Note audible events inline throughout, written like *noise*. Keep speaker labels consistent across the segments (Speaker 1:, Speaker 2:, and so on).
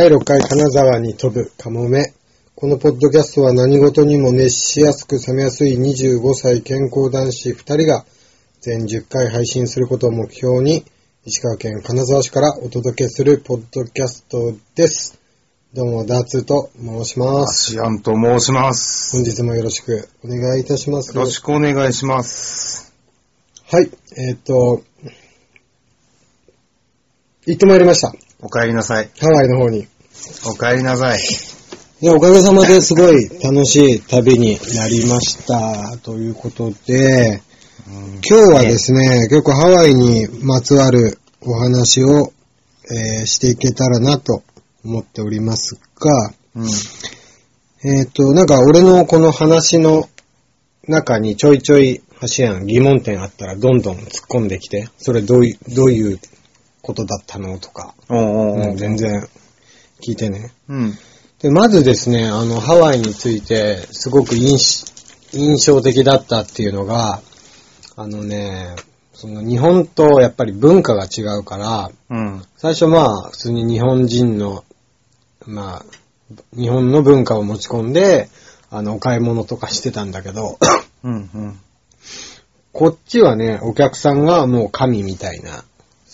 Speaker 1: 第6回金沢に飛ぶカモメ。このポッドキャストは何事にも熱しやすく冷めやすい25歳健康男子2人が全10回配信することを目標に石川県金沢市からお届けするポッドキャストです。どうも、ダーツーと申します。
Speaker 2: シアンと申します。
Speaker 1: 本日もよろしくお願いいたします。
Speaker 2: よろしくお願いします。
Speaker 1: はい、えーっと、行ってまいりました。
Speaker 2: お帰りなさい。
Speaker 1: ハワイの方に。
Speaker 2: お帰りなさい。
Speaker 1: いや、おかげさまですごい楽しい旅になりました。ということで、今日はですね、結構ハワイにまつわるお話を、えーしていけたらなと思っておりますが、
Speaker 2: うん。
Speaker 1: えっ、と、なんか俺のこの話の中にちょいちょい、橋やん疑問点あったらどんどん突っ込んできて、それどういう、どういうことだったのとか、
Speaker 2: おう
Speaker 1: ん全。然聞いてね。
Speaker 2: うん。
Speaker 1: で、まずですね、あの、ハワイについて、すごく印印象的だったっていうのが、あのね、その日本とやっぱり文化が違うから、
Speaker 2: うん。
Speaker 1: 最初まあ、普通に日本人の、まあ、日本の文化を持ち込んで、あの、お買い物とかしてたんだけど、
Speaker 2: うん。うん。
Speaker 1: こっちはね、お客さんがもう神みたいな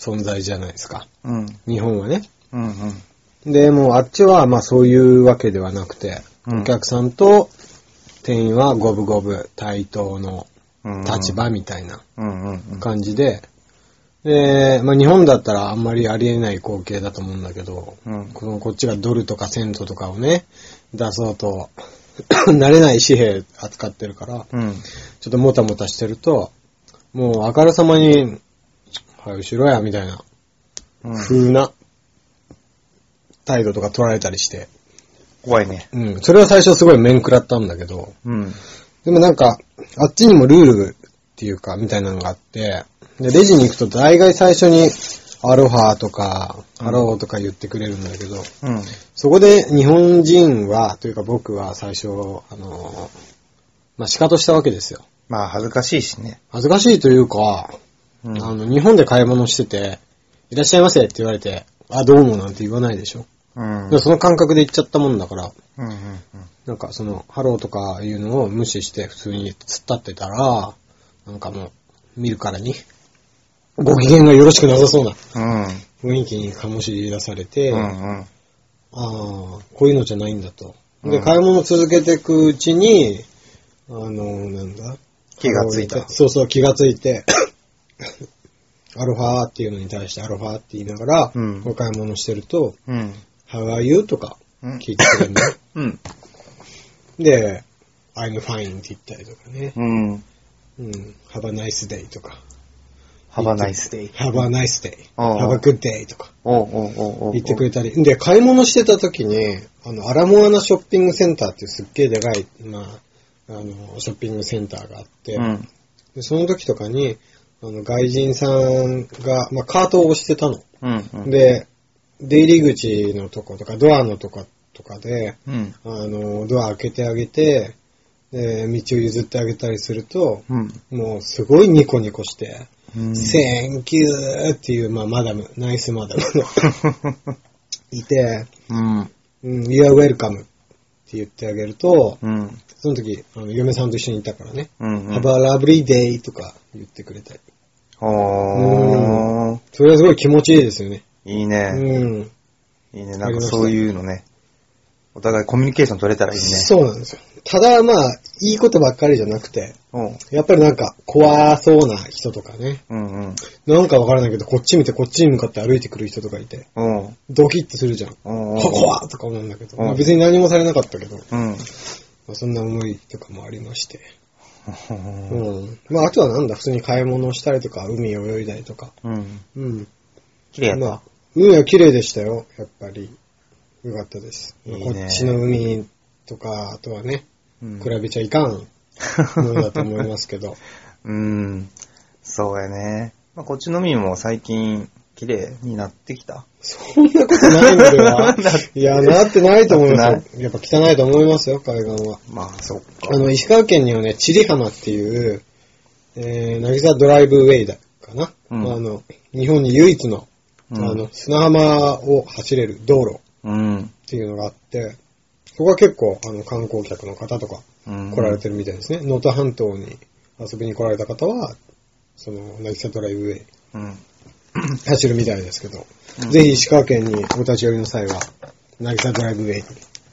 Speaker 1: 存在じゃないですか。
Speaker 2: うん。
Speaker 1: 日本はね。
Speaker 2: うん。
Speaker 1: で、もうあっちはまあそういうわけではなくて、
Speaker 2: うん
Speaker 1: お客さんと店員は五分五分対等の
Speaker 2: うん。
Speaker 1: 立場みたいな
Speaker 2: うん。うん。
Speaker 1: 感じで、で、まあ日本だったらあんまりありえない光景だと思うんだけど、
Speaker 2: うん。
Speaker 1: このこっちがドルとかセントとかをね、出そうと、*coughs* 慣れない紙幣扱ってるから、
Speaker 2: うん。
Speaker 1: ちょっともたもたしてると、もうあからさまに、はい、後ろや、みたいな、
Speaker 2: うん。
Speaker 1: 風な態度とか取られたりして、
Speaker 2: 怖いね。
Speaker 1: うん。それは最初すごい面食らったんだけど、
Speaker 2: うん。
Speaker 1: でもなんか、あっちにもルールっていうか、みたいなのがあって、で、レジに行くと大概最初に、アロハとか、ハローとか言ってくれるんだけど、
Speaker 2: うん。
Speaker 1: そこで日本人は、というか僕は最初、あの、まあ、シカトしたわけですよ。
Speaker 2: まあ、恥ずかしいしね。
Speaker 1: 恥ずかしいというか、
Speaker 2: うん。
Speaker 1: あの、日本で買い物してて、いらっしゃいませって言われて、あ、どうもなんて言わないでしょ。
Speaker 2: うん。
Speaker 1: でその感覚で言っちゃったもんだから、
Speaker 2: うん。うん。
Speaker 1: なんかその、ハローとかいうのを無視して普通に突っ立ってたら、なんかもう、見るからに、ご機嫌がよろしくなさそうな
Speaker 2: うん。
Speaker 1: 雰囲気に醸し出されて、
Speaker 2: うん。
Speaker 1: あ
Speaker 2: うん。
Speaker 1: あ、こういうのじゃないんだと。で、
Speaker 2: うん
Speaker 1: 買い物続けていくうちに、あの、なんだ？
Speaker 2: 気がついた
Speaker 1: そうそう、気がついて、*laughs* アロハーっていうのに対してアロハーって言いながら、
Speaker 2: うん
Speaker 1: お買い物してると、
Speaker 2: うん。
Speaker 1: How are you? とか
Speaker 2: うん
Speaker 1: 聞いてくれるの。*laughs*
Speaker 2: うん。
Speaker 1: で、I'm fine って言ったりとかね。
Speaker 2: うん。
Speaker 1: うん。Have a nice day とか。
Speaker 2: Have a nice day.
Speaker 1: Have a nice day. Have a good day とか言ってくれたり。で、買い物してた時に、あの、アラモアナショッピングセンターっていうすっげえでかい、まあ、あの、ショッピングセンターがあって、
Speaker 2: うん。
Speaker 1: でその時とかに、あの、外人さんが、まあ、カートを押してたの。
Speaker 2: うん。うん。
Speaker 1: で、出入り口のとことか、ドアのとことかで、
Speaker 2: うん。
Speaker 1: あの、ドア開けてあげて、で、道を譲ってあげたりすると、
Speaker 2: うん。
Speaker 1: もうすごいニコニコして、
Speaker 2: うん。
Speaker 1: センキューっていう、まあ、マダム、ナイスマダムが *laughs* いて、
Speaker 2: うん。
Speaker 1: うん、You're welcome って言ってあげると、
Speaker 2: うん。
Speaker 1: その時、あの嫁さんと一緒にいたからね、
Speaker 2: うん。
Speaker 1: Have a lovely day とか言ってくれたり。
Speaker 2: おー。
Speaker 1: それはすごい気持ちいいですよね。
Speaker 2: いいうね。
Speaker 1: ん。
Speaker 2: いいね。なんかそういうのね。お互いコミュニケーション取れたらいいね。
Speaker 1: そうなんですよ。ただまあ、いいことばっかりじゃなくて、
Speaker 2: うん。
Speaker 1: やっぱりなんか怖そうな人とかね、
Speaker 2: うんうん。
Speaker 1: なんかわからないけど、こっち見てこっちに向かって歩いてくる人とかいて、
Speaker 2: うん。
Speaker 1: ドキッとするじゃん。
Speaker 2: うん。
Speaker 1: ここはとか思うんだけど、
Speaker 2: うん
Speaker 1: まあ、別に何もされなかったけど、
Speaker 2: うん。
Speaker 1: まあ、そんな思いとかもありまして。
Speaker 2: う。
Speaker 1: うんん。まあ、あとはなんだ、普通に買い物をしたりとか、海を泳いだりとか。
Speaker 2: うん。
Speaker 1: うん。
Speaker 2: 綺麗やった
Speaker 1: まあ、海は綺麗でしたよ、やっぱり。よかったです。
Speaker 2: いいね
Speaker 1: こっちの海とか、あとはね、
Speaker 2: うん
Speaker 1: 比べちゃいかんものだと思いますけど。*laughs*
Speaker 2: うん。そうやね。まあ、こっちの海も最近綺麗になってきた。
Speaker 1: そんなことないので？はいや、なってないと思いますよ。やっぱ汚いと思いますよ、海岸は。
Speaker 2: まあ、そっか。
Speaker 1: あの、石川県にはね、千里浜っていう、えー、なぎさドライブウェイだかな。
Speaker 2: うん
Speaker 1: あの、日本に唯一の、
Speaker 2: うん
Speaker 1: あの、砂浜を走れる道路
Speaker 2: うん。
Speaker 1: っていうのがあって、そこは結構あの観光客の方とか
Speaker 2: うん。
Speaker 1: 来られてるみたいですね。能登半島に遊びに来られた方は、その、渚ドライブウェイ
Speaker 2: うん。*clears throat*
Speaker 1: 走るみたいですけど、
Speaker 2: うん
Speaker 1: ぜひ石川県にお立ち寄りの際は、渚ドライブウェイに。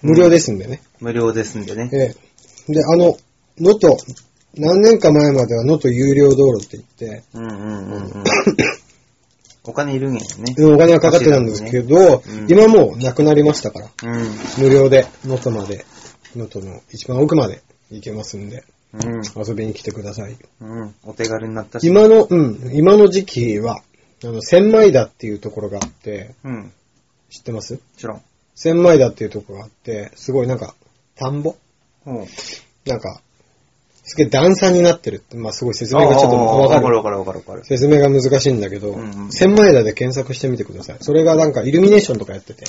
Speaker 1: 無料ですんでね。
Speaker 2: 無料ですんでね。
Speaker 1: ええで、あの、能登、何年か前までは能登有料道路って言って、
Speaker 2: うんうんうんうん。*clears throat* お金いるんやね。
Speaker 1: お金がかかってたんですけど、
Speaker 2: うん
Speaker 1: 今もうなくなりましたから、
Speaker 2: うん。
Speaker 1: 無料で能登まで、能登の一番奥まで行けますんで、
Speaker 2: うん。
Speaker 1: 遊びに来てください。
Speaker 2: うん。お手軽になったし。
Speaker 1: 今の、うん、今の時期は、あの、千枚田っていうところがあって、
Speaker 2: うん。
Speaker 1: 知ってます？
Speaker 2: 知らん。
Speaker 1: 千枚田っていうところがあって、すごいなんか、田んぼ？
Speaker 2: うん。
Speaker 1: なんか、すげえ段差になってるって、まあすごい説明がちょっとわかる。
Speaker 2: わかるわかるわかるわかる。
Speaker 1: 説明が難しいんだけど、
Speaker 2: うんうん
Speaker 1: 千枚田で検索してみてください。それがなんかイルミネーションとかやってて、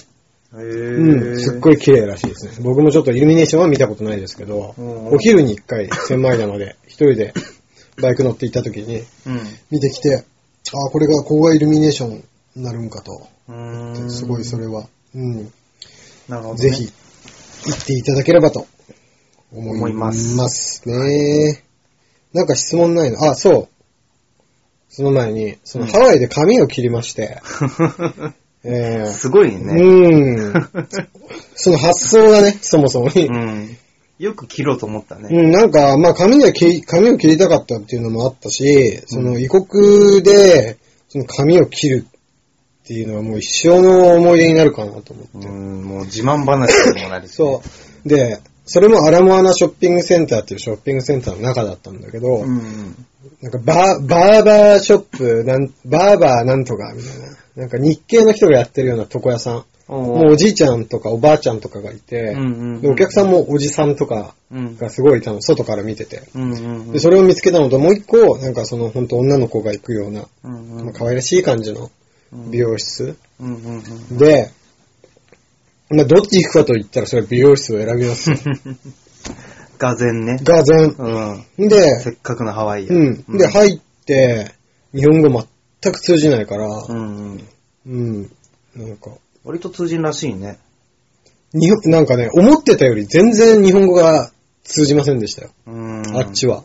Speaker 2: へ
Speaker 1: うん、すっご
Speaker 2: い。
Speaker 1: い綺麗らしいですね。僕もちょっとイルミネーションは見たことないですけど、
Speaker 2: うん
Speaker 1: お昼に一回千枚田まで一人でバイク乗って行った時に
Speaker 2: うん。
Speaker 1: 見てきて、ああ、これが、ここがイルミネーションになるんかと。
Speaker 2: うーん。
Speaker 1: すごいそれは。うん。
Speaker 2: なるほど、ね。
Speaker 1: ぜひ、行っていただければと思
Speaker 2: 思い
Speaker 1: いま
Speaker 2: ますす
Speaker 1: ね。なんか質問ないの？あ、そう。その前に、その
Speaker 2: うん
Speaker 1: ハワイで髪を切りまして、*laughs* え
Speaker 2: すごい
Speaker 1: ー、
Speaker 2: ね。
Speaker 1: うん。その発想がね、そもそもに。
Speaker 2: うん。よく切ろうと思ったね。
Speaker 1: うん、なんか、まあ髪が切り、髪を切りたかったっていうのもあったし、その異国で、その髪を切るっていうのはもう一生の思い出になるかなと思って。
Speaker 2: うん、もう自慢話にもなるし、ね。
Speaker 1: そう。で、それもアラモアナショッピングセンターっていうショッピングセンターの中だったんだけど、
Speaker 2: うん。
Speaker 1: なんかバー、バーバーショップ、なん、バーバーなんとかみたいな。なんか日系の人がやってるような床屋さん。
Speaker 2: お
Speaker 1: もうおじいちゃんとかおばあちゃんとかがいて、お客さんもおじさんとか
Speaker 2: うん。
Speaker 1: がすごい多分外から見てて。それを見つけたのともう一個、なんかその本当女の子が行くような、可愛らしい感じの美容室で、まあどっち行くかと言ったらそれは美容室を選びますよ。*laughs*
Speaker 2: がぜんね。
Speaker 1: がぜん。
Speaker 2: うん。
Speaker 1: で、
Speaker 2: せっかくのハワイや。
Speaker 1: うん。で、入って、日本語全く通じないから、
Speaker 2: うんうん。
Speaker 1: うん。なんか、
Speaker 2: 割と通じんらしいね。
Speaker 1: 日本、なんかね、思ってたより全然日本語が通じませんでしたよ。
Speaker 2: うん。
Speaker 1: あっちは。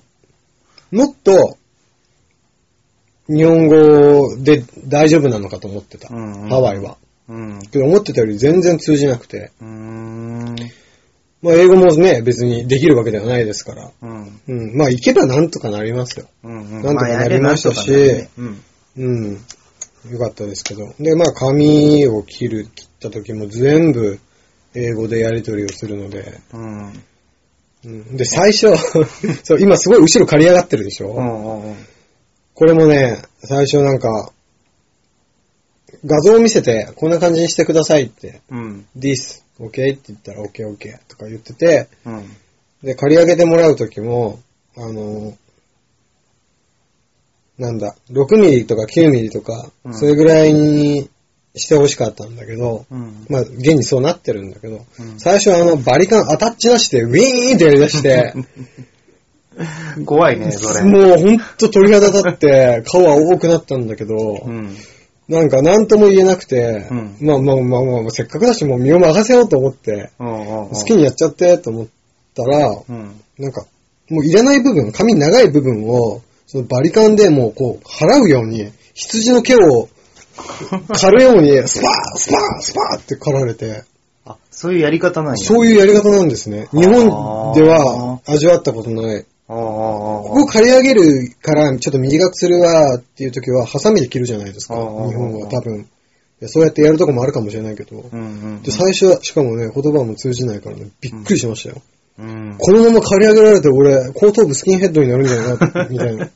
Speaker 1: もっと、日本語で大丈夫なのかと思ってた。
Speaker 2: うんうん
Speaker 1: ハワイは。
Speaker 2: うん。
Speaker 1: けど思ってたより全然通じなくて。まあ英語もね、別にできるわけではないですから。
Speaker 2: うん。
Speaker 1: うん。まあ行けばなんとかなりますよ。
Speaker 2: うんうん。
Speaker 1: なんとかなりましたしうん。よかったですけど。で、まあ髪を切る、切った時も全部英語でやり取りをするので。
Speaker 2: うん。
Speaker 1: うん、で、最初、*laughs* そう、今すごい後ろ刈り上がってるでしょ、
Speaker 2: うんうんうん。
Speaker 1: これもね、最初なんか、画像を見せて、こんな感じにしてくださいって、
Speaker 2: うん。
Speaker 1: this, OK? って言ったら OK, OK とか言ってて、
Speaker 2: うん。
Speaker 1: で、借り上げてもらうときも、あの、なんだ、6ミリとか9ミリとか、
Speaker 2: うん
Speaker 1: それぐらいにしてほしかったんだけど、
Speaker 2: うん。
Speaker 1: まあ、現にそうなってるんだけど、
Speaker 2: うん
Speaker 1: 最初はあの、バリカンアタッチ出して、ウィーンってやり出して、*laughs*
Speaker 2: 怖いね、それ。
Speaker 1: もうほんと鳥肌立って、顔は多くなったんだけど、
Speaker 2: うん。
Speaker 1: なんか何とも言えなくて、
Speaker 2: うん
Speaker 1: まあまあまあまあ、せっかくだしもう身を任せようと思って、
Speaker 2: うんうんうん。
Speaker 1: 好きにやっちゃってと思ったら、
Speaker 2: うん。
Speaker 1: なんか、もういらない部分、髪長い部分を、そのバリカンでもうこう、払うように、羊の毛を *laughs* 刈るように、スパースパースパーって刈られて、
Speaker 2: あ、そういうやり方なんや。
Speaker 1: そういうやり方なんですね。日本では味わったことない。ここ刈り上げるからちょっと短くするわっていう時は、ハサミで切るじゃないですか。日本は多分。そうやってやるとこもあるかもしれないけど。
Speaker 2: うんうん。
Speaker 1: で、最初は、しかもね、言葉も通じないからね、びっくりしましたよ。
Speaker 2: うん。
Speaker 1: このまま刈り上げられて俺、後頭部スキンヘッドになるんじゃないか、*laughs* みたいな。っ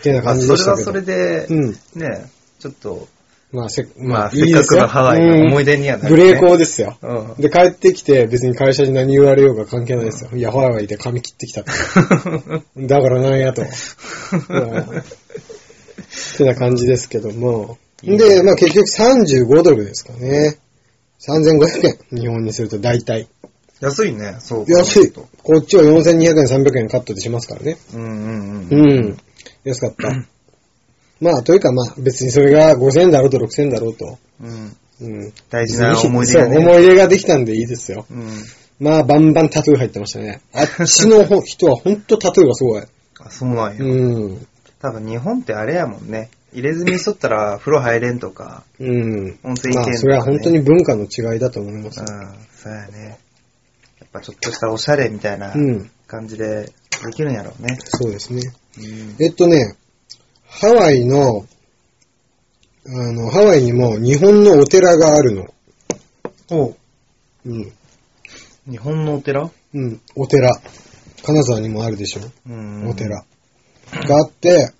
Speaker 1: てな
Speaker 2: まあ、
Speaker 1: 感じ
Speaker 2: それはそ
Speaker 1: でしたけど。
Speaker 2: れで、
Speaker 1: うん。
Speaker 2: ね、ちょっと、
Speaker 1: まあ、せ、
Speaker 2: まあ、せっかくのハワイの思い出にはなる、ね。
Speaker 1: 無礼講ですよ。
Speaker 2: うん。
Speaker 1: で、帰ってきて別に会社に何言われようが関係ないですよ。いや、ハワイで髪切ってきたって。*laughs* だからなんやと。*laughs* うんってな感じですけども。で、まあ結局35ドルですかね。3500円。日本にすると大体。
Speaker 2: 安いね、そう。
Speaker 1: 安い。こっちは4200円、300円カットでしますからね。
Speaker 2: うんうんうん。
Speaker 1: うん。安かった。*clears throat* まあ、というかまあ、別にそれが5000円だろうと6000円だろうと。
Speaker 2: うん。
Speaker 1: うん。
Speaker 2: 大事な思い出が
Speaker 1: そう、
Speaker 2: ね。
Speaker 1: 思い出ができたんでいいですよ。
Speaker 2: うん。
Speaker 1: まあ、バンバンタトゥー入ってましたね。あっちのほ人はほんとタトゥーがすごい。*laughs*
Speaker 2: あ、そうなんや。
Speaker 1: うん。
Speaker 2: 多分日本ってあれやもんね。入れ墨しとったら風呂入れんとか。
Speaker 1: うん。
Speaker 2: 温泉行けんとかね
Speaker 1: まあ、それは本当に文化の違いだと思います
Speaker 2: うん。。そうやね。やっぱちょっとしたおしゃれみたいな
Speaker 1: うん。
Speaker 2: 感じでできるんやろうね。
Speaker 1: そうですね。
Speaker 2: うん。
Speaker 1: えっとね、ハワイの、あの、ハワイにも日本のお寺があるの。
Speaker 2: お
Speaker 1: うん。
Speaker 2: 日本のお寺？
Speaker 1: うん。お寺。金沢にもあるでしょ。
Speaker 2: うん。
Speaker 1: お寺。があって、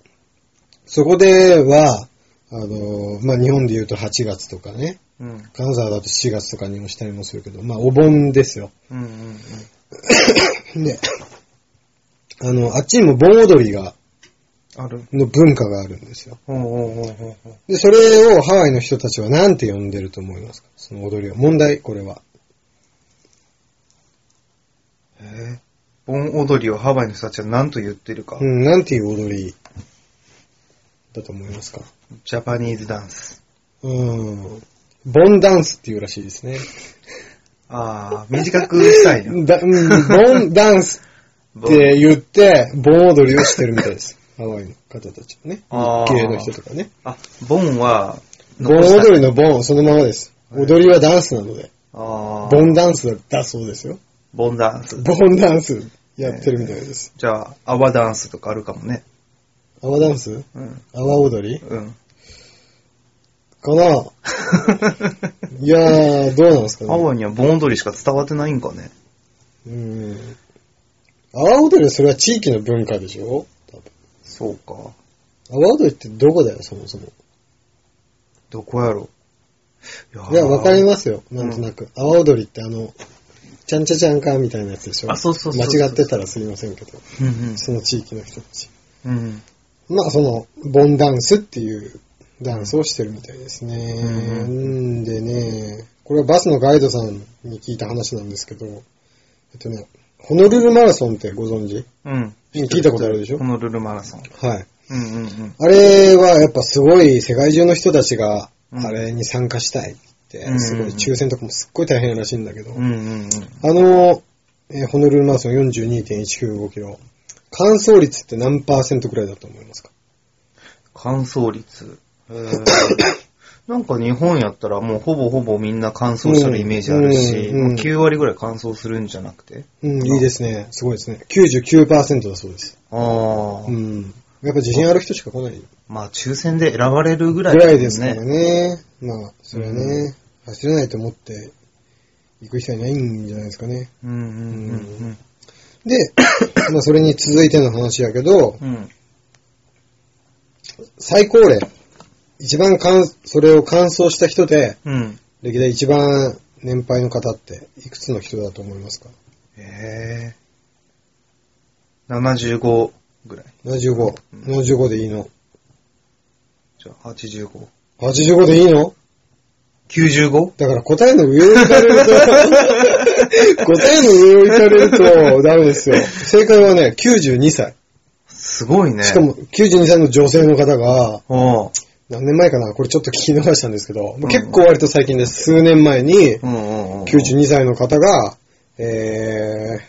Speaker 1: そこでは、あの、まあ、日本で言うと8月とかね、
Speaker 2: うん。
Speaker 1: 金沢だと7月とかにもしたりもするけど、まあ、お盆ですよ。
Speaker 2: うんうんうん。
Speaker 1: で、あの、あっちにも盆踊りが、
Speaker 2: ある。
Speaker 1: の文化があるんですよ。で、それをハワイの人たちは何て呼んでると思いますか？その踊りは。問題、これは。
Speaker 2: えー？盆踊りをハワイの人たちは何と言ってるか。
Speaker 1: うん、なんていう踊りだと思いますか？
Speaker 2: ジャパニーズダンス。
Speaker 1: うん。ボンダンスっていうらしいですね。*laughs*
Speaker 2: ああ、短くしたいよ。*laughs*
Speaker 1: だうん、ボンダンスって言って、盆踊りをしてるみたいです。ハワイの方たちはね。
Speaker 2: あー
Speaker 1: 日系の人とかね。
Speaker 2: あ、盆は、
Speaker 1: 盆踊りの盆、そのままです。踊りはダンスなので、
Speaker 2: ああ、
Speaker 1: 盆ダンスだそうですよ。
Speaker 2: 盆ダンス。
Speaker 1: 盆ダンスやってるみたいです。
Speaker 2: じゃあ、アワダンスとかあるかもね。
Speaker 1: アワダンス？
Speaker 2: うん。
Speaker 1: アワ踊り？
Speaker 2: うん。
Speaker 1: かな *laughs* いやー、どうなんですかね？
Speaker 2: ハワイには盆踊りしか伝わってないんかね。
Speaker 1: うん。阿波踊りはそれは地域の文化でしょ？多分。
Speaker 2: そうか。
Speaker 1: 阿波踊りってどこだよ、そもそも？
Speaker 2: どこやろ？い
Speaker 1: いや、わかり
Speaker 2: す。
Speaker 1: ますよ。なんとなく。阿波踊りってあの、ちゃんちゃちゃんかみたいなやつでしょ？
Speaker 2: あそうそうそうそう
Speaker 1: 間違ってたらすいませんけど。
Speaker 2: うん
Speaker 1: その地域の人たち。
Speaker 2: うん。うん。
Speaker 1: まあ、その、ボンダンスっていうダンスをしてるみたいですね。
Speaker 2: うん
Speaker 1: んでね、これはバスのガイドさんに聞いた話なんですけど、えっとね、ホノルルマラソンってご存知？
Speaker 2: うん。
Speaker 1: 聞いたことあるでしょ？
Speaker 2: ホノルルマラソン。
Speaker 1: はい。
Speaker 2: うんうんうん。
Speaker 1: あれはやっぱすごい世界中の人たちが
Speaker 2: うん
Speaker 1: あれに参加したいって
Speaker 2: う、ん
Speaker 1: すごい抽選とかもすっごい大変らしいんだけど、
Speaker 2: うんうんうん。
Speaker 1: あの、えーホノルルマラソン42.195キロ、完走率って何パーセントくらいだと思いますか？
Speaker 2: 乾燥率。えー *coughs* なんか日本やったらもうほぼほぼみんな乾燥してるイメージあるし、
Speaker 1: うんうん
Speaker 2: もう9割ぐらい乾燥するんじゃなくて。
Speaker 1: うん、いいですね。すごいですね。99%だそうです。
Speaker 2: ああ、
Speaker 1: うん。やっぱ自信ある人しか来ない
Speaker 2: まあ抽選で選ばれるぐらい
Speaker 1: ぐらいですからね。まあ、それはね、走れないと思って行く人はいないんじゃないですかね。
Speaker 2: うんうんうん
Speaker 1: で、まあそれに続いての話やけど、
Speaker 2: うん。うん。
Speaker 1: 最高齢。一番かん、それを完走した人で、
Speaker 2: うん。
Speaker 1: 歴代一番年配の方って、いくつの人だと思いますか？
Speaker 2: へえ。75ぐらい。
Speaker 1: ?75。75でいいの？
Speaker 2: じゃあ85。
Speaker 1: 85でいいの？
Speaker 2: 95?
Speaker 1: だから答えの上を行かれると、*laughs* 答えの上を行かれるとダメですよ。正解はね、92歳。
Speaker 2: すごいね。
Speaker 1: しかも、92歳の女性の方が、何年前かな？これちょっと聞き逃したんですけど、もう結構割と最近です。数年前に、
Speaker 2: うんうんうん。
Speaker 1: 92歳の方が、えー、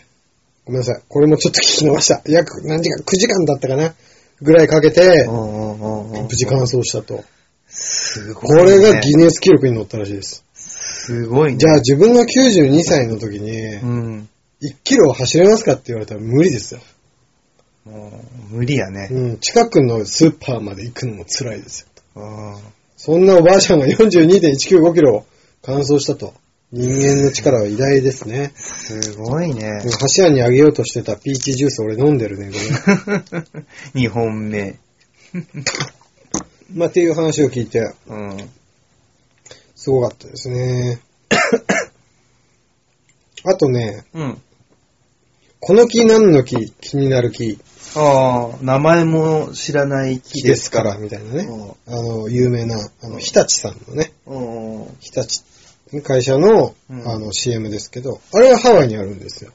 Speaker 1: ごめんなさい。これもちょっと聞き逃した。約何時間 ?9 時間だったかな？ぐらいかけて。無事完走したと。
Speaker 2: すご
Speaker 1: こ
Speaker 2: い、ね。
Speaker 1: れがギネス記録に載ったらしいです。
Speaker 2: すごいね。
Speaker 1: じゃあ自分が92歳の時に、
Speaker 2: うん。
Speaker 1: 1キロ走れますかって言われたら無理ですよ。
Speaker 2: もう、無理やね。
Speaker 1: うん、近くのスーパーまで行くのも辛いですよ。
Speaker 2: うん。
Speaker 1: そんなおばあちゃんが42.195キロ完走したと。人間の力は偉大ですね。
Speaker 2: すごいね。
Speaker 1: 橋屋にあげようとしてたピーチジュース俺飲んでるね、ごめん。*laughs*
Speaker 2: 2本目。
Speaker 1: まあ、っていう話を聞いて、
Speaker 2: うん。
Speaker 1: すごかったですね。*coughs* あとね、
Speaker 2: うん。
Speaker 1: この木何の木？気になる木
Speaker 2: ああ、名前も知らない木
Speaker 1: 木ですから、みたいなね。あの、有名な、あの、日立さんのね。日立会社の、
Speaker 2: うん
Speaker 1: あの、CM ですけど、あれはハワイにあるんですよ。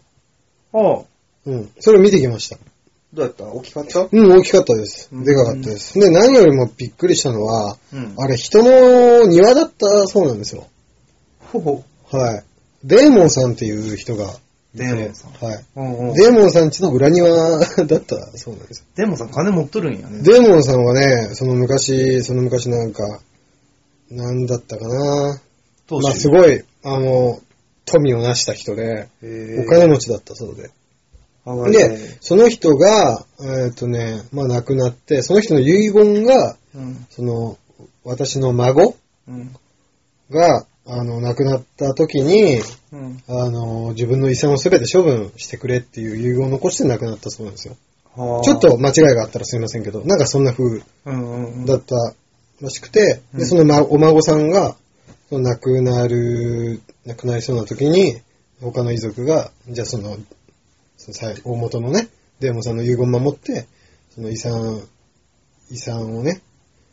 Speaker 2: ああ、
Speaker 1: うん。それを見てきました。
Speaker 2: どうやった？大きかった？
Speaker 1: うん、大きかったです。
Speaker 2: うん
Speaker 1: でかかったです。で、何よりもびっくりしたのは、
Speaker 2: うん。
Speaker 1: あれ人の庭だったそうなんですよ。
Speaker 2: ほほ。
Speaker 1: はい。デーモンさんっていう人が。
Speaker 2: デーモンさん
Speaker 1: はい。
Speaker 2: うんうん。
Speaker 1: デーモンさんちの裏庭だったそうなんですよ。
Speaker 2: でもさ、金持っとるんやね。
Speaker 1: デーモンさんはね、その昔、その昔なんか、なんだったかな。
Speaker 2: 当
Speaker 1: まあすごい、あの、富を成した人で、お金持ちだったそうで。で、その人が、えっ、とね、まあ亡くなって、その人の遺言が、
Speaker 2: うん。
Speaker 1: その、私の孫
Speaker 2: うん。
Speaker 1: が、あの、亡くなった時に、
Speaker 2: うん。
Speaker 1: あの、自分の遺産をすべて処分してくれっていう遺言を残して亡くなったそうなんですよ。
Speaker 2: はあ
Speaker 1: ちょっと、間違いがあったらすいませんけど、なんかそんな風
Speaker 2: うんうんうん。
Speaker 1: だったらしくて、
Speaker 2: うん
Speaker 1: で、その、ま、お孫さんが、その亡くなる、亡くなりそうな時に、他の遺族が、じゃあその、その際大元のね、デーモンさんの遺言を守って、その遺産、遺産をね、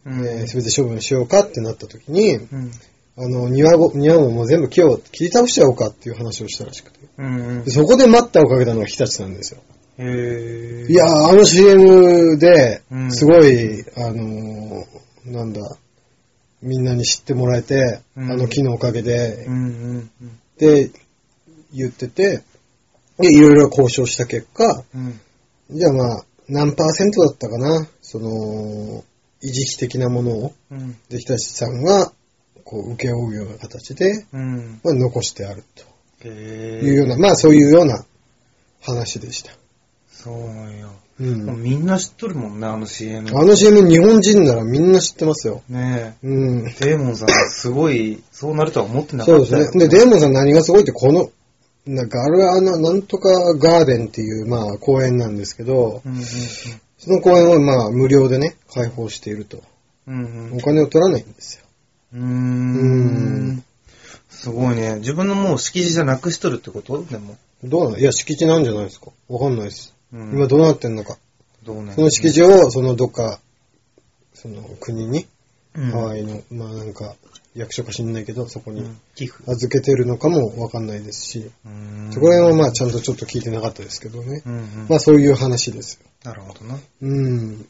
Speaker 2: うん。
Speaker 1: えー全て処分しようかってなった時に、
Speaker 2: うん。
Speaker 1: あの、庭ご、庭ももう全部木を切り倒しちゃおうかっていう話をしたらしくて。
Speaker 2: うんうん
Speaker 1: で。そこで待ったをかけたのが日立さんですよ。
Speaker 2: へー
Speaker 1: いやー、あの CM で
Speaker 2: う、ん
Speaker 1: すごい、あのーなんだ、みんなに知ってもらえて、
Speaker 2: うん
Speaker 1: あの木のおかげで
Speaker 2: う、んうん
Speaker 1: って言ってて、で、いろいろ交渉した結果、
Speaker 2: うん。
Speaker 1: じゃあまあ、何パーセントだったかな、その、維持費的なものを、
Speaker 2: うん。
Speaker 1: で、日立さんが、こう、請け負うような形で、
Speaker 2: うん。
Speaker 1: まあ、残してある
Speaker 2: へ
Speaker 1: というような、まあ、そういうような話でした。
Speaker 2: そうなんや。
Speaker 1: うん。
Speaker 2: みんな知っとるもんね、あの CM。
Speaker 1: あの CM 日本人ならみんな知ってますよ。
Speaker 2: ね
Speaker 1: うん。
Speaker 2: え。デーモンさん、すごい、そうなるとは思ってなかったよ
Speaker 1: そうですね。で、デーモンさん何がすごいって、この、なんか、あれは、あの、なんとかガーデンっていう、まあ、公園なんですけど、
Speaker 2: うんうん
Speaker 1: その公園を、まあ、無料でね、開放していると。
Speaker 2: うん。うん
Speaker 1: お金を取らないんですよ。
Speaker 2: うん。うー
Speaker 1: うん
Speaker 2: ん。すごいね。自分のもう敷地じゃなくしとるってこと？でも。
Speaker 1: どうなの？いや、敷地なんじゃないですかわかんないです。
Speaker 2: うん
Speaker 1: 今どうなってんのか。
Speaker 2: どうね。
Speaker 1: その敷地を、そのどっか、その国に、
Speaker 2: うん
Speaker 1: ハワイの、まあなんか、役所か知んないけど、そこに
Speaker 2: うん寄付。
Speaker 1: 預けてるのかもわかんないですし、
Speaker 2: うん
Speaker 1: そこら辺はまあちゃんとちょっと聞いてなかったですけどね。
Speaker 2: うんうん。
Speaker 1: まあそういう話ですよ。
Speaker 2: なるほどな。
Speaker 1: うん。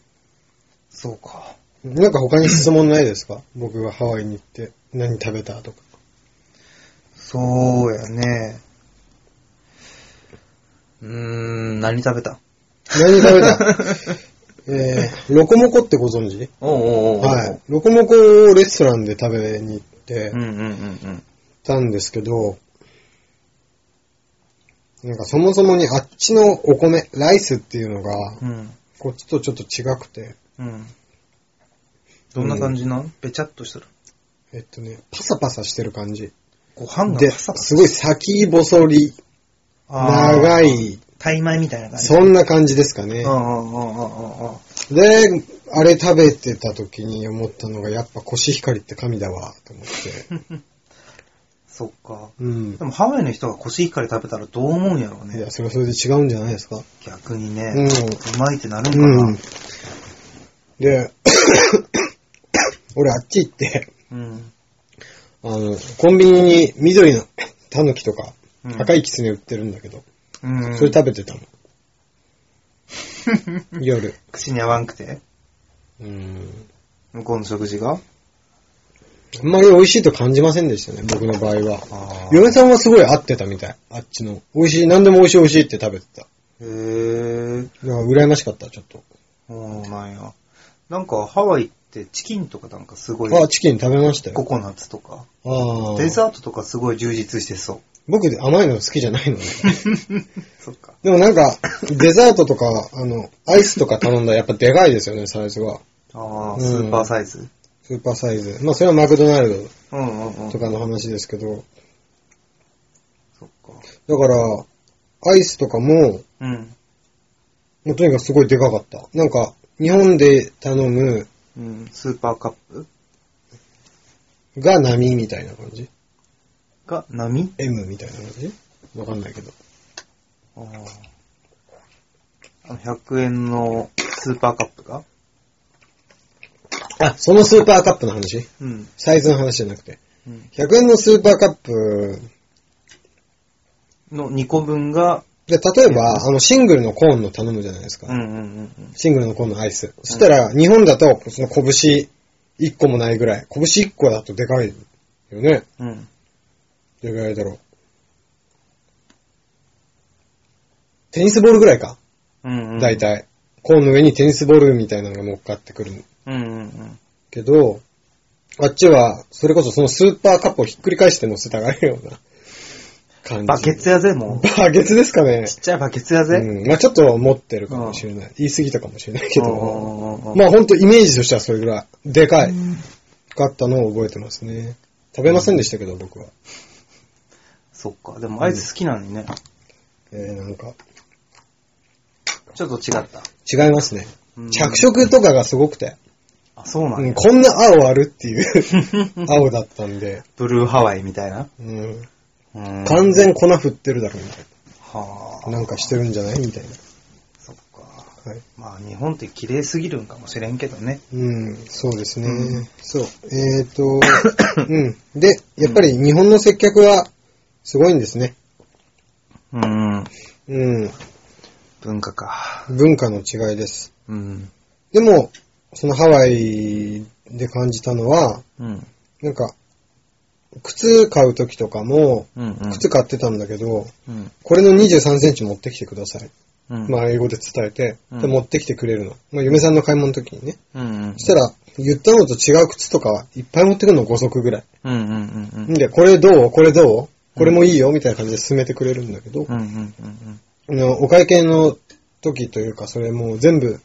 Speaker 2: そうか。
Speaker 1: なんか他に質問ないですか？僕がハワイに行って何食べたとか。
Speaker 2: そうやね。うーん、何食べた？
Speaker 1: 何食べた？*laughs* えー、ロコモコってご存知？
Speaker 2: おうおうおう
Speaker 1: はい。ロコモコをレストランで食べに行って
Speaker 2: うんうんうんうん。
Speaker 1: たんですけど、なんかそもそもにあっちのお米、ライスっていうのが、
Speaker 2: うん。
Speaker 1: こっちとちょっと違くて、
Speaker 2: うん。どんな感じなんべちゃっとしてる。
Speaker 1: えっとね、パサパサしてる感じ。
Speaker 2: ご飯が
Speaker 1: で、
Speaker 2: パサパサ。
Speaker 1: すごい先細り、長
Speaker 2: い。
Speaker 1: い、
Speaker 2: タイ米みたいな感じ。
Speaker 1: そんな感じですかね
Speaker 2: う。んうんうんうんうんうん。
Speaker 1: で、あれ食べてた時に思ったのが、やっぱコシヒカリって神だわ、と思って。*laughs*
Speaker 2: そっか。
Speaker 1: うん
Speaker 2: で。もハワイの人がコシヒカリ食べたらどう思うんやろうね
Speaker 1: いや、。それはそれで違うんじゃないですか。
Speaker 2: 逆にね。
Speaker 1: うん
Speaker 2: うまいってなるんか
Speaker 1: うん
Speaker 2: な。。
Speaker 1: で、*coughs* 俺あっち行って、
Speaker 2: うん。
Speaker 1: あの、コンビニに緑のタヌキとか、
Speaker 2: うん
Speaker 1: 赤いキツネ売ってるんだけど、
Speaker 2: うん。
Speaker 1: それ食べてたの。*laughs* 夜。
Speaker 2: 口に合わんくて？
Speaker 1: うん。
Speaker 2: 向こうの食事が？
Speaker 1: あんまり美味しいと感じませんでしたね、僕の場合は。
Speaker 2: あー
Speaker 1: 嫁さんはすごい合ってたみたい。あっちの。美味しい、何でも美味しい美味しいって食べてた。
Speaker 2: へえ。
Speaker 1: だから羨ましかった、ちょっと。
Speaker 2: そうなんや。なんかハワイってチキンとかなんかすごい、
Speaker 1: あ、チキン食べましたよ。
Speaker 2: ココナッツとか、
Speaker 1: ああ。
Speaker 2: デザートとかすごい充実してそう。
Speaker 1: 僕甘いの好きじゃないので。*laughs*
Speaker 2: そっか。
Speaker 1: でもなんか、デザートとか、あの、アイスとか頼んだらやっぱでかいですよね、サイズが。
Speaker 2: ああ、
Speaker 1: うん
Speaker 2: スーパーサイズ？
Speaker 1: スーパーサイズ。まあそれはマクドナル
Speaker 2: うんうんうん。
Speaker 1: ドとかの話ですけど、
Speaker 2: そっか。
Speaker 1: だから、アイスとかも、
Speaker 2: うん。
Speaker 1: もうとにかくすごいでかかった。なんか、日本で頼む
Speaker 2: うん。スーパーカップ？
Speaker 1: が波みたいな感じ
Speaker 2: が波
Speaker 1: ?M みたいな感じ？わかんないけど。
Speaker 2: ああ。あの、100円のスーパーカップが？
Speaker 1: あ、そのスーパーカップの話？
Speaker 2: うん。
Speaker 1: サイズの話じゃなくて。
Speaker 2: うん。
Speaker 1: 100円のスーパーカップ
Speaker 2: の2個分が？
Speaker 1: で、例えば、あの、シングルのコーンの頼むじゃないですか。
Speaker 2: うんうんうん
Speaker 1: シングルのコーンのアイス。そしたら、日本だと、その拳1個もないぐらい。拳1個だとでかいよね。
Speaker 2: うん。うん。
Speaker 1: どれぐらいだろう。テニスボールぐらいか。
Speaker 2: うんうん。
Speaker 1: 大。体。コーンの上にテニスボールみたいなのが乗っかってくる
Speaker 2: うんうんうん。
Speaker 1: けど、あっちは、それこそそのスーパーカップをひっくり返して乗せてあげるような感じ。
Speaker 2: バケツやぜ、もう。
Speaker 1: バケツですかね。
Speaker 2: ちっちゃいバケツやぜ。
Speaker 1: うん。まあちょっと持ってるかもしれない。言い過ぎたかもしれないけど。
Speaker 2: ど
Speaker 1: まあほんとイメージとしてはそれぐらい。でかい。かったのを覚えてますね。食べませんでしたけど、僕は。
Speaker 2: そっか。でもアイス好きなのにね。
Speaker 1: えー、なんか、
Speaker 2: ちょっと違った。
Speaker 1: 違いますね
Speaker 2: うん。
Speaker 1: 着色とかがすごくて。
Speaker 2: あ、そうなんや。
Speaker 1: うん、こんな青あるっていう *laughs* 青だったんで、
Speaker 2: ブルーハワイみたいな。
Speaker 1: うん、
Speaker 2: うん
Speaker 1: 完全粉振ってるだろみたい
Speaker 2: はあ。
Speaker 1: な。なんかしてるんじゃないみたい
Speaker 2: そっか。
Speaker 1: な。はい。
Speaker 2: まあ日本って綺麗すぎるんかもしれんけどね。
Speaker 1: うん、そうですね。
Speaker 2: うん
Speaker 1: そう。えっ、ー、と、うん。で、やっぱり日本の接客はすごいんですね。
Speaker 2: うん。
Speaker 1: うん。
Speaker 2: 文化か。
Speaker 1: 文化の違いです。
Speaker 2: うん。
Speaker 1: でも、そのハワイで感じたのは、
Speaker 2: うん。
Speaker 1: なんか、靴買う時とかも、
Speaker 2: うんうん。
Speaker 1: 靴買ってたんだけど、
Speaker 2: うん。
Speaker 1: これの23センチ持ってきてください。
Speaker 2: うん。
Speaker 1: まあ、英語で伝えて、
Speaker 2: うん
Speaker 1: で持ってきてくれるの。まあ、嫁さんの買い物の時にね。
Speaker 2: うんうん。
Speaker 1: そしたら、言ったのと違う靴とかはいっぱい持ってくるの5足ぐらい。
Speaker 2: うんうんうんうん。
Speaker 1: んで、これどう？これどう？これもいいよみたいな感じで進めてくれるんだけど、お会計の時というか、それもう全部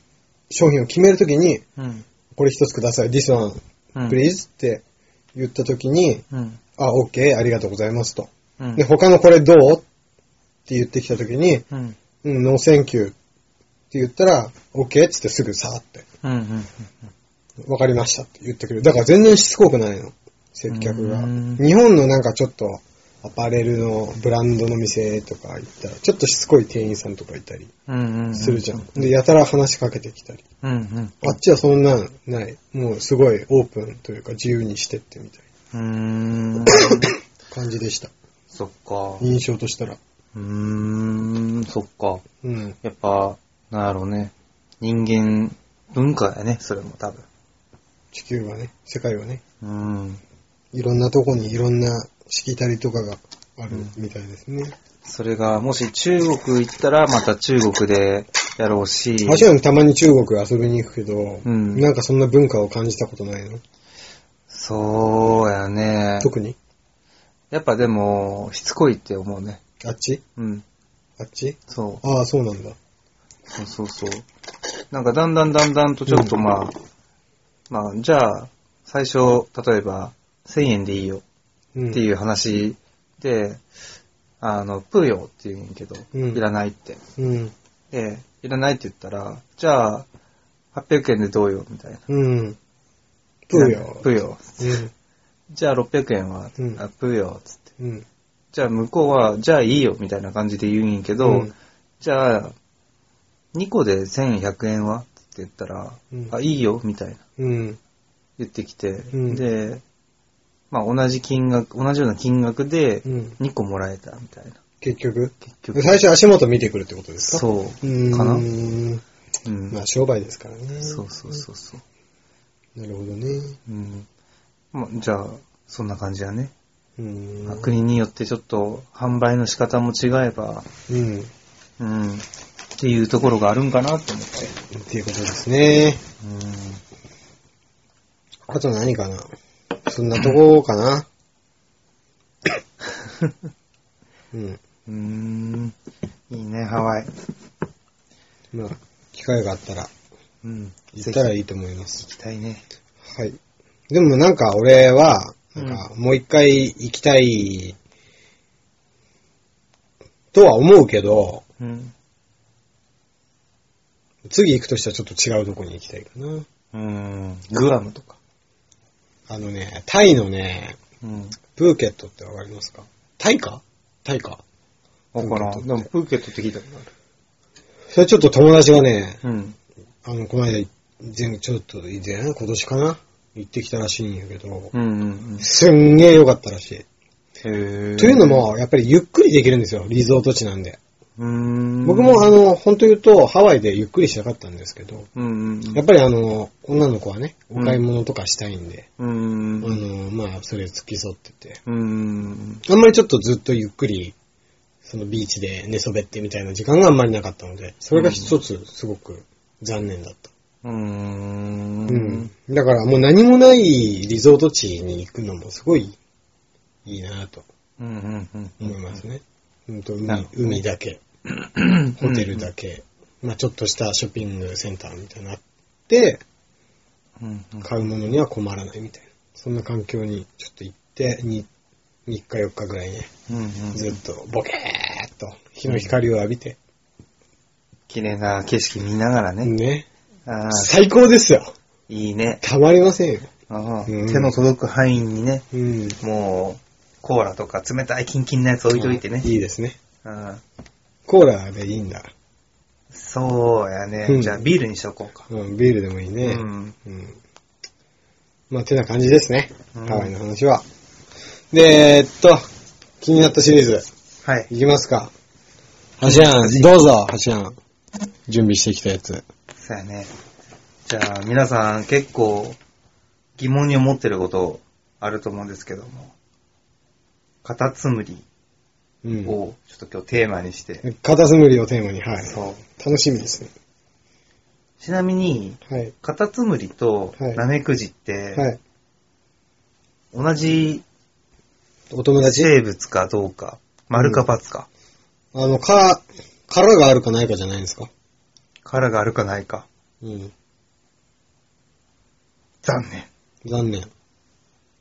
Speaker 1: 商品を決める時に、
Speaker 2: うん。うん。
Speaker 1: これ一つください。this one,
Speaker 2: うん
Speaker 1: please って言った時に、
Speaker 2: うん。
Speaker 1: あ、OK、ありがとうございますと。
Speaker 2: うん。
Speaker 1: で、他のこれどうって言ってきた時に、
Speaker 2: うん。
Speaker 1: うん、ノーセンキューって言ったら、OK っつってすぐさーって、わかりましたって言ってくれる。だから全然しつこくないの、接客が。
Speaker 2: うん
Speaker 1: 日本のなんかちょっと、アパレルのブランドの店とか行ったら、ちょっとしつこい店員さんとかいたり。するじゃん。で、やたら話しかけてきたり。
Speaker 2: うんうん。
Speaker 1: あっちはそんなんない。もうすごいオープンというか自由にしてってみたいう
Speaker 2: ーん。
Speaker 1: 感じでした。
Speaker 2: そっか。
Speaker 1: 印象としたら。
Speaker 2: うーん、そっか。
Speaker 1: うん。
Speaker 2: やっぱ、なんやろうね。人間、文化やね、それも多分。
Speaker 1: 地球はね、世界はね、
Speaker 2: うん。
Speaker 1: いろんなとこにいろんなしきたりとかがあるみたいですね。
Speaker 2: それが、もし中国行ったら、また中国でやろうし。
Speaker 1: もちろんたまに中国遊びに行くけど、
Speaker 2: うん
Speaker 1: なんかそんな文化を感じたことないの？
Speaker 2: そうやね。
Speaker 1: 特に？
Speaker 2: やっぱでも、しつこいって思うね。
Speaker 1: あっち？
Speaker 2: うん。
Speaker 1: あっち？
Speaker 2: そう。
Speaker 1: ああ、そうなんだ。
Speaker 2: そうそうそう。なんかだんだんだんだんとちょっとまあ、まあ、じゃあ、最初、例えば、1000円でいいよ
Speaker 1: うん。
Speaker 2: っていう話で、あの、プーヨって言うんやけど、
Speaker 1: うん
Speaker 2: いらないって。
Speaker 1: うん。
Speaker 2: で、いらないって言ったら、じゃあ、800円でどうよみたいな。
Speaker 1: うん。プーよ。
Speaker 2: プーヨ。
Speaker 1: うん。
Speaker 2: じゃあ600円は、
Speaker 1: うん
Speaker 2: あプーヨ。つって。
Speaker 1: うん。
Speaker 2: じゃあ向こうは、じゃあいいよみたいな感じで言うんやけど、
Speaker 1: うん
Speaker 2: じゃあ、2個で1100円は？って言ったら、
Speaker 1: うん
Speaker 2: あ、いいよみたいな
Speaker 1: うん。
Speaker 2: 言ってきて、
Speaker 1: うん
Speaker 2: で、まあ同じ金額、同じような金額で
Speaker 1: うん
Speaker 2: 2個もらえたみたいな。
Speaker 1: 結局？
Speaker 2: 結局。
Speaker 1: 最初足元見てくるってことですか？
Speaker 2: そう。
Speaker 1: うーん。
Speaker 2: かなうん。
Speaker 1: まあ商売ですからね。
Speaker 2: そうそうそうそう。
Speaker 1: なるほどね。
Speaker 2: うん。まあ、じゃあ、そんな感じやね。
Speaker 1: う。
Speaker 2: まあ国によってちょっと販売の仕方も違えば、
Speaker 1: うん。
Speaker 2: うん。っていうところがあるんかなと思って。
Speaker 1: っていうことですね。
Speaker 2: うん。
Speaker 1: あと何かな？そんなとこかなうん。
Speaker 2: うーん。いいね、ハワイ。
Speaker 1: まあ、機会があったら
Speaker 2: うん。
Speaker 1: 行ったら
Speaker 2: い。
Speaker 1: いいと思います
Speaker 2: 行。きたいね。
Speaker 1: はい。でもなんか俺は、なんかもう一回行きたい、とは思うけど、
Speaker 2: うん。
Speaker 1: 次行くとしたらちょっと違うとこに行きたいかな。
Speaker 2: うん。グアムとか。
Speaker 1: あのね、タイのね、
Speaker 2: うん。
Speaker 1: プーケットってわかりますか？タイか？タイか。
Speaker 2: わからん。
Speaker 1: プーケットって
Speaker 2: でも、プーケットって聞いたことある。
Speaker 1: それちょっと友達がね、
Speaker 2: うん。
Speaker 1: あの、この間、前ちょっと以前、今年かな？行ってきたらしいんやけど、
Speaker 2: うんうんうん。
Speaker 1: すんげえ良かったらしい。
Speaker 2: へー
Speaker 1: というの、も、やっぱりゆっくりできるんですよ、リゾート地なんで。僕もあの、本当言うと、ハワイでゆっくりしたかったんですけど、
Speaker 2: うんうん。
Speaker 1: やっぱりあの、女の子はね、お買い物とかしたいんで、
Speaker 2: うーん。
Speaker 1: あの、まあ、それ付き添ってて、
Speaker 2: うーん。
Speaker 1: あんまりちょっとずっとゆっくり、そのビーチで寝そべってみたいな時間があんまりなかったので、それが一つすごく残念だった。
Speaker 2: うーん。
Speaker 1: うん。だからもう何もないリゾート地に行くのもすごいいいなと
Speaker 2: うんうんうん。
Speaker 1: 思いますね。うんと海海だけ、*clears throat* ホテルだけ、まあちょっとしたショッピングセンターみたいなのあって。買うものには困らないみたいな。そんな環境にちょっと行って、に3日4日ぐらいね、
Speaker 2: うんうん。
Speaker 1: ずっとボケーっと日の光を浴びて、
Speaker 2: 綺麗な景色見ながらね。
Speaker 1: ね。
Speaker 2: ああ、
Speaker 1: 最高ですよ。
Speaker 2: いいね。
Speaker 1: たまりませんよ。
Speaker 2: ああ
Speaker 1: うん
Speaker 2: 手の届く範囲にね、
Speaker 1: うん。
Speaker 2: もう、コーラとか冷たいキンキンなやつ置いといてね。
Speaker 1: いいですね。
Speaker 2: うん
Speaker 1: コーラでいいんだ。
Speaker 2: そうやね。
Speaker 1: うん
Speaker 2: じゃあビールにしとこうか。
Speaker 1: うん、ビールでもいいね。
Speaker 2: うん。
Speaker 1: うん。まあ、てな感じですね。
Speaker 2: うん
Speaker 1: ハワイの話は。で、えーっと、気になったシリーズ、
Speaker 2: はい。
Speaker 1: いきますか。ハシアン、どうぞ、ハシアン。準備してきたやつ。
Speaker 2: そうやね。じゃあ、皆さん結構疑問に思ってることあると思うんですけども、カタツムリ
Speaker 1: うん。
Speaker 2: をちょっと今日テーマにして、
Speaker 1: カタツムリをテーマに、はい。
Speaker 2: そう。
Speaker 1: 楽しみですね。
Speaker 2: ちなみに、
Speaker 1: はい。
Speaker 2: カタツムリと
Speaker 1: はい
Speaker 2: ナメクジって、
Speaker 1: はい。
Speaker 2: 同じ
Speaker 1: お友達？
Speaker 2: 生物かどうか、丸か×か、
Speaker 1: あの、か、殻があるかないかじゃないんですか
Speaker 2: 殻があるかないか。
Speaker 1: うん。
Speaker 2: 残念。
Speaker 1: 残念。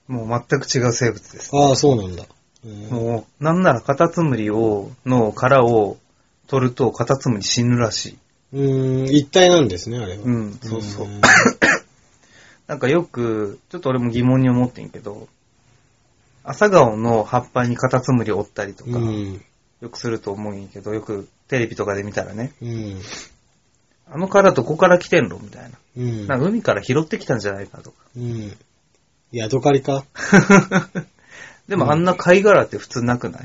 Speaker 2: もう全く違う生物です。
Speaker 1: ああ、そうなんだ。えー
Speaker 2: もう、なんならカタツムリを、の殻を取るとカタツムリ死ぬらしい。
Speaker 1: うーん、一体なんですね、あれは。
Speaker 2: うん、そうそう。
Speaker 1: ん *coughs*
Speaker 2: なんかよく、ちょっと俺も疑問に思ってんけど、朝顔の葉っぱにカタツムリを折ったりとか、
Speaker 1: うん。
Speaker 2: よくすると思うんやけど、よくテレビとかで見たらね、
Speaker 1: うん。
Speaker 2: あの殻どこから来てんのみたいな。
Speaker 1: うん。
Speaker 2: なんか海から拾ってきたんじゃないかとか。
Speaker 1: うん。ヤドカリか？*laughs*
Speaker 2: でもあんな貝殻って普通なくな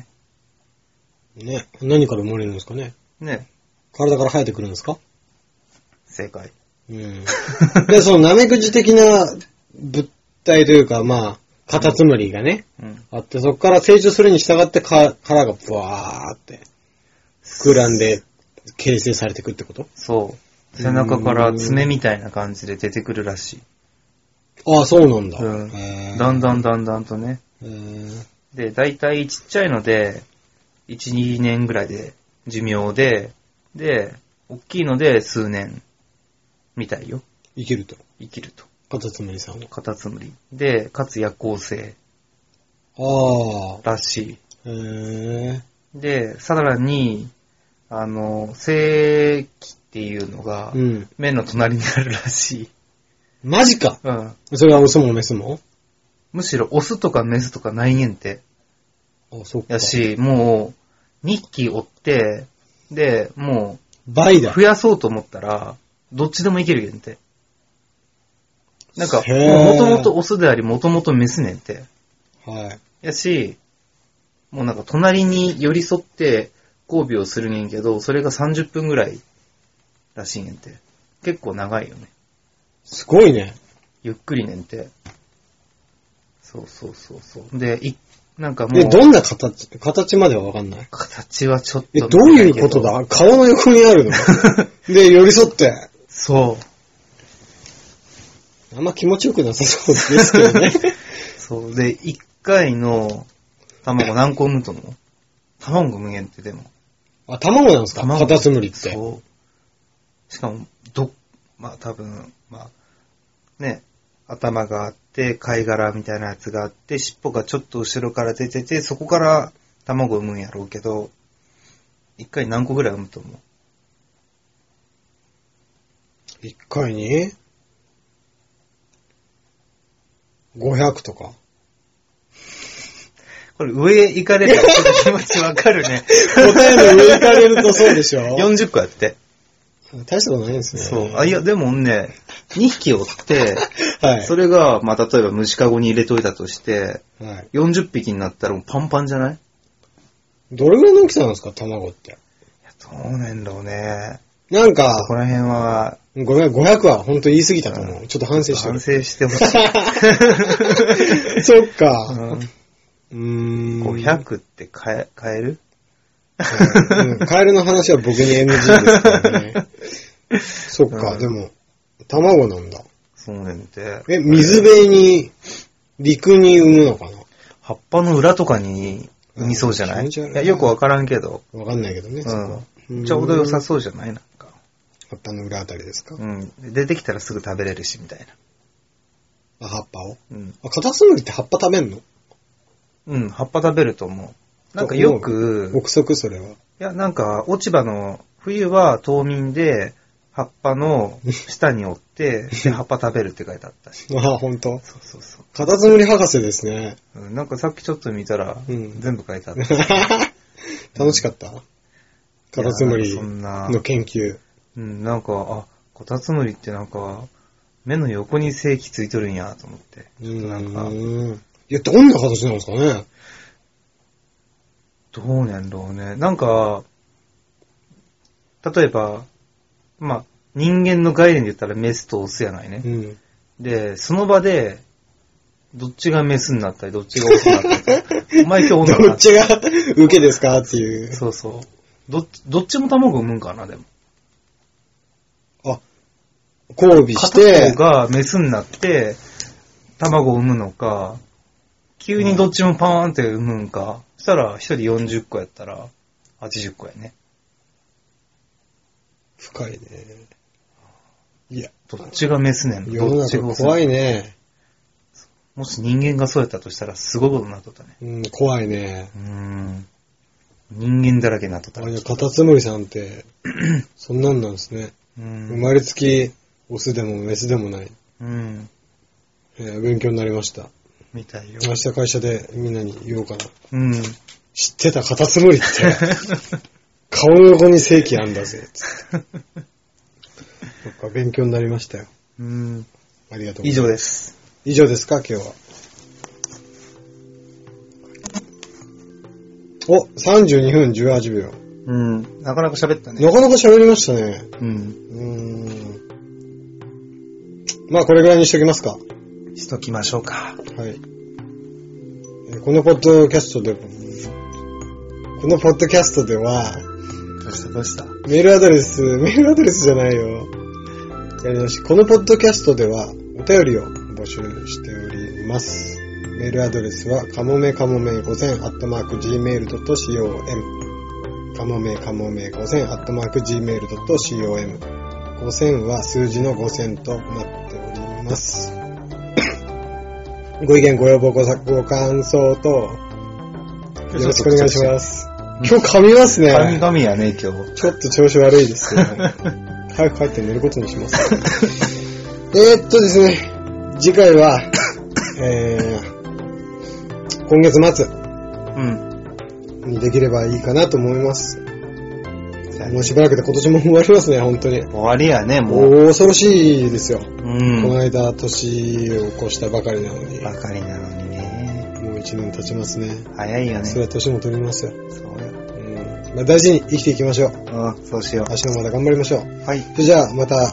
Speaker 2: い？
Speaker 1: ね。何から生まれるんですかね？
Speaker 2: ね、
Speaker 1: 体から生えてくるんですか？
Speaker 2: 正解。
Speaker 1: うん。で、そのナメクジ的な物体というか、まあ、カタツムリがね、
Speaker 2: うん。
Speaker 1: あって、そこから成長するに従ってか殻がブワーって膨らんで形成されていくってこと？
Speaker 2: そう。背中から爪みたいな感じで出てくるらしい。
Speaker 1: ああ、そうなんだ。
Speaker 2: うんだんだんだんだんとね。で、だいたいちっちゃいので、1、2年ぐらいで寿命で、で、大きいので数年みたいよ。
Speaker 1: 生きると。
Speaker 2: 生きると。
Speaker 1: カタツムリさんは。
Speaker 2: カタツムリ。で、かつ夜行性
Speaker 1: ああ。
Speaker 2: らし
Speaker 1: へえ。
Speaker 2: い。で、さらに、あの、性器っていうのが
Speaker 1: う、ん。
Speaker 2: 目の隣にあるらしい。
Speaker 1: マジか
Speaker 2: うん。
Speaker 1: それはオスもメスも？
Speaker 2: むしろオスとかメスとかないねんて。
Speaker 1: あそっか。
Speaker 2: やし、もう、2匹追って、で、もう、
Speaker 1: 倍だ。
Speaker 2: 増やそうと思ったら、どっちでもいけるやんて。なんか、もともとオスであり、もともとメスねんて。
Speaker 1: はい。
Speaker 2: やし、もうなんか隣に寄り添って交尾をするねんけど、それが30分ぐらいらしいねんて。結構長いよね。
Speaker 1: すごいね。
Speaker 2: ゆっくりねんて。そうそうそうそう。で、い、なんかも
Speaker 1: え、
Speaker 2: う、
Speaker 1: どんな形？形まではわかんない？
Speaker 2: 形はちょっと
Speaker 1: え、
Speaker 2: 見
Speaker 1: どう
Speaker 2: ない
Speaker 1: うことだ？顔の横にあるの？*laughs* で、寄り添って。
Speaker 2: そう。
Speaker 1: あんま気持ちよくなさそうですけどね。*laughs*
Speaker 2: そう。で、一回の卵何個産むと思う？卵産むんってでも。
Speaker 1: あ、卵なんですか？
Speaker 2: 卵
Speaker 1: カタツムリって。
Speaker 2: そう。しかも、ど、まあ多分、まあ、ね、頭があって、貝殻みたいなやつがあって、尻尾がちょっと後ろから出てて、そこから卵産むんやろうけど、一回何個ぐらい産むと思う？
Speaker 1: 一回に ?500 とか？*laughs*
Speaker 2: これ上行かれたら気持ちわかるね。
Speaker 1: 答えの上行かれるとそうでしょ？*laughs*
Speaker 2: 40個やって。
Speaker 1: 大したことないんですね。
Speaker 2: そう。あ、いや、でもね、2匹おって、
Speaker 1: はい。
Speaker 2: それが、まあ、例えば虫かごに入れといたとして、
Speaker 1: はい。
Speaker 2: 40匹になったらもうパンパンじゃない？い
Speaker 1: どれぐらいの大きさなんですか卵って？
Speaker 2: やそうなんだろうね。
Speaker 1: なんか
Speaker 2: そこ、ら辺は、
Speaker 1: ごめん、500は本当言い過ぎたと思う。ちょっと反省して
Speaker 2: 反
Speaker 1: る。
Speaker 2: 省してほしい。*laughs*
Speaker 1: そっか。
Speaker 2: うん
Speaker 1: うーん。
Speaker 2: 500って買え、買える？
Speaker 1: うんカエルの話は僕に NG ですからね。*laughs* そっか、
Speaker 2: うん
Speaker 1: でも、卵なんだ。
Speaker 2: そうねんて。
Speaker 1: え、水辺に、陸に産むのか
Speaker 2: 葉っぱの裏とかに産みそうじゃない？
Speaker 1: い
Speaker 2: いや、よくわからんけど。
Speaker 1: なわかんないけどね、
Speaker 2: うん。ちょうど良さ
Speaker 1: う
Speaker 2: そうじゃない？なんか。
Speaker 1: 葉っぱの裏あたりですか、
Speaker 2: うん。で出てきたらすぐ食べれるし、みたいな。
Speaker 1: あ、葉っぱを？
Speaker 2: うん。
Speaker 1: あ、カタツムリって葉っぱ食べんの？
Speaker 2: うん、葉っぱ食べると思う。なんかよく、
Speaker 1: 憶測それは。
Speaker 2: いや、なんか、落ち葉の、冬は冬眠で、葉っぱの下に折って、で、*laughs* 葉っぱ食べるって書いてあったし。
Speaker 1: あ、ほんと
Speaker 2: そうそうそう。
Speaker 1: カタツムリ博士ですね。
Speaker 2: うんなんかさっきちょっと見たら、
Speaker 1: うん
Speaker 2: 全部書いてあった。*laughs*
Speaker 1: 楽しかった？カタツムリの研究。
Speaker 2: うん、なんか、あ、カタツムリってなんか、目の横に正規ついとるんやと思って。
Speaker 1: う
Speaker 2: ちょっとなんか、
Speaker 1: ーん。いや、どんな形なんですかね？
Speaker 2: どうなんろうね。なんか、例えば、まあ、人間の概念で言ったらメスとオスやないね
Speaker 1: う。ん。
Speaker 2: で、その場で、どっちがメスになったり、どっちがオスになったり。*laughs* お前今日女
Speaker 1: どっちが受けですかっていう。
Speaker 2: そうそう。どっち、どっちも卵産むんかな、でも。
Speaker 1: あ、交尾し
Speaker 2: 片
Speaker 1: て
Speaker 2: 方、がメスになって、卵を産むのか、急にどっちもパーンって産むんか、そしたら一人40個やったら80個やね。
Speaker 1: 深いね。いや、
Speaker 2: どっちがメスねん？
Speaker 1: 世の
Speaker 2: どっちが
Speaker 1: 中怖いね。
Speaker 2: もし人間がそうやったとしたらすごいことになっとったね。
Speaker 1: うん、怖いね。
Speaker 2: うーん。人間だらけになっとった
Speaker 1: あ
Speaker 2: ら。
Speaker 1: れカタツムリさんって、*clears throat* そんなんなんですね。
Speaker 2: うん
Speaker 1: 生まれつき、オスでもメスでもない。
Speaker 2: うん。
Speaker 1: えー勉強になりました。
Speaker 2: みたいよ。
Speaker 1: 明日会社でみんなに言おうかな。
Speaker 2: うん。
Speaker 1: 知ってたカタツムリって、*laughs* 顔の横に正規あんだぜ。つってそっか、勉強になりましたよ。
Speaker 2: うん。
Speaker 1: ありがとうございます。
Speaker 2: 以上です。
Speaker 1: 以上ですか、今日は。お、32分18秒。
Speaker 2: うん。なかなか喋ったね。
Speaker 1: なかなか喋りましたね。
Speaker 2: うん。
Speaker 1: うーん。まあ、これぐらいにしときますか。
Speaker 2: しときましょうか。
Speaker 1: はい。えーこのポッドキャストで、このポッドキャストでは、
Speaker 2: どしたどうした？
Speaker 1: メールアドレス、メールアドレスじゃないよ。やりし。このポッドキャストでは、お便りを募集しております。メールアドレスは、かもめかもめ5000アットマーク gmail.com かもめかもめ5000アットマーク gmail.com 5000は数字の5000となっております。ご意見、ご要望、ご、ご感想と、よろしくお願いします。今日噛みますね。
Speaker 2: 神々やね、今日。
Speaker 1: ちょっと調子悪いですよ。*laughs* 早く帰って寝ることにします。*laughs* えーっとですね、次回は、えー、今月末
Speaker 2: うん。
Speaker 1: にできればいいかなと思います。もうしばらくで今年も終わりますね、本当に。
Speaker 2: 終わりやね、もう。
Speaker 1: お恐ろしいですよ。
Speaker 2: う
Speaker 1: この
Speaker 2: ん。
Speaker 1: 間、年を越したばかりなのに、
Speaker 2: ばかりなのにね。
Speaker 1: もう一年経ちますね。
Speaker 2: 早いよね。
Speaker 1: それは年も取りますよ。
Speaker 2: そう。
Speaker 1: まあ、大事に生きていきましょう。
Speaker 2: うん、そうしよ
Speaker 1: 明日もまた頑張りましょう。
Speaker 2: う。はい。よ
Speaker 1: じゃあ、また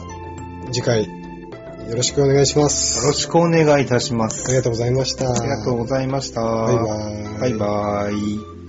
Speaker 1: 次回、よろしくお願いします。
Speaker 2: ろしくお願いいたします。
Speaker 1: ありがとうございました。
Speaker 2: ありがとうございました。
Speaker 1: バイバーイ。
Speaker 2: バイバイ。